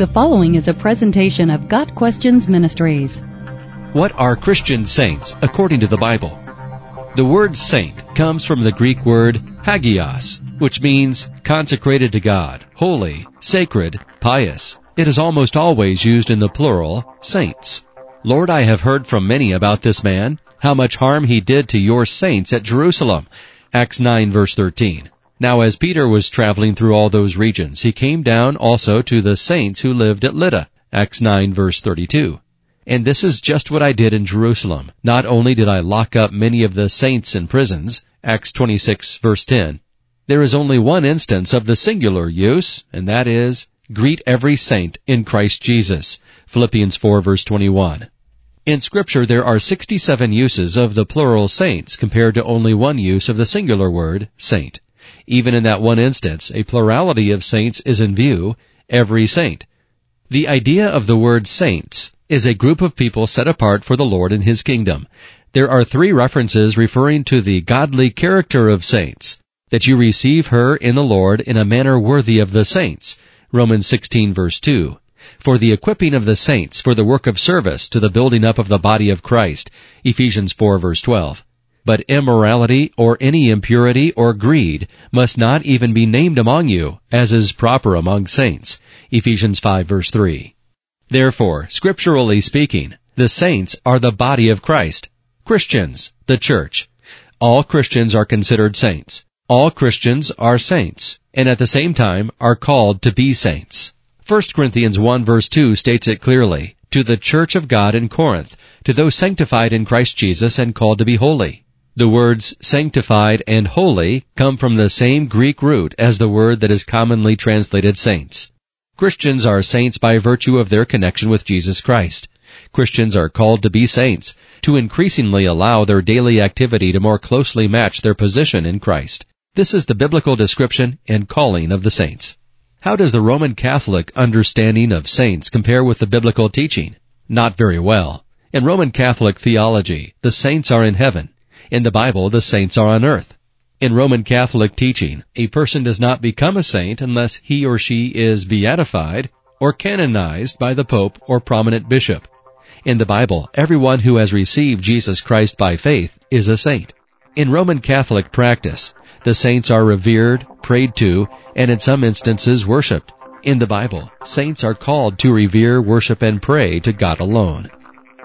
The following is a presentation of Got Questions Ministries. What are Christian saints according to the Bible? The word saint comes from the Greek word hagios, which means consecrated to God, holy, sacred, pious. It is almost always used in the plural, saints. Lord, I have heard from many about this man, how much harm he did to your saints at Jerusalem. Acts 9 verse 13. Now as Peter was traveling through all those regions, he came down also to the saints who lived at Lydda. Acts 9 verse 32. And this is just what I did in Jerusalem. Not only did I lock up many of the saints in prisons, Acts 26 verse 10. There is only one instance of the singular use, and that is, greet every saint in Christ Jesus. Philippians 4 verse 21. In scripture there are 67 uses of the plural saints compared to only one use of the singular word, saint. Even in that one instance, a plurality of saints is in view, every saint. The idea of the word saints is a group of people set apart for the Lord and His kingdom. There are three references referring to the godly character of saints. That you receive her in the Lord in a manner worthy of the saints. Romans 16 verse 2. For the equipping of the saints for the work of service to the building up of the body of Christ. Ephesians 4 verse 12 but immorality or any impurity or greed must not even be named among you, as is proper among saints. Ephesians 5 verse 3. Therefore, scripturally speaking, the saints are the body of Christ. Christians, the church. All Christians are considered saints. All Christians are saints, and at the same time are called to be saints. 1 Corinthians 1 verse 2 states it clearly, to the church of God in Corinth, to those sanctified in Christ Jesus and called to be holy. The words sanctified and holy come from the same Greek root as the word that is commonly translated saints. Christians are saints by virtue of their connection with Jesus Christ. Christians are called to be saints, to increasingly allow their daily activity to more closely match their position in Christ. This is the biblical description and calling of the saints. How does the Roman Catholic understanding of saints compare with the biblical teaching? Not very well. In Roman Catholic theology, the saints are in heaven. In the Bible, the saints are on earth. In Roman Catholic teaching, a person does not become a saint unless he or she is beatified or canonized by the Pope or prominent bishop. In the Bible, everyone who has received Jesus Christ by faith is a saint. In Roman Catholic practice, the saints are revered, prayed to, and in some instances worshipped. In the Bible, saints are called to revere, worship, and pray to God alone.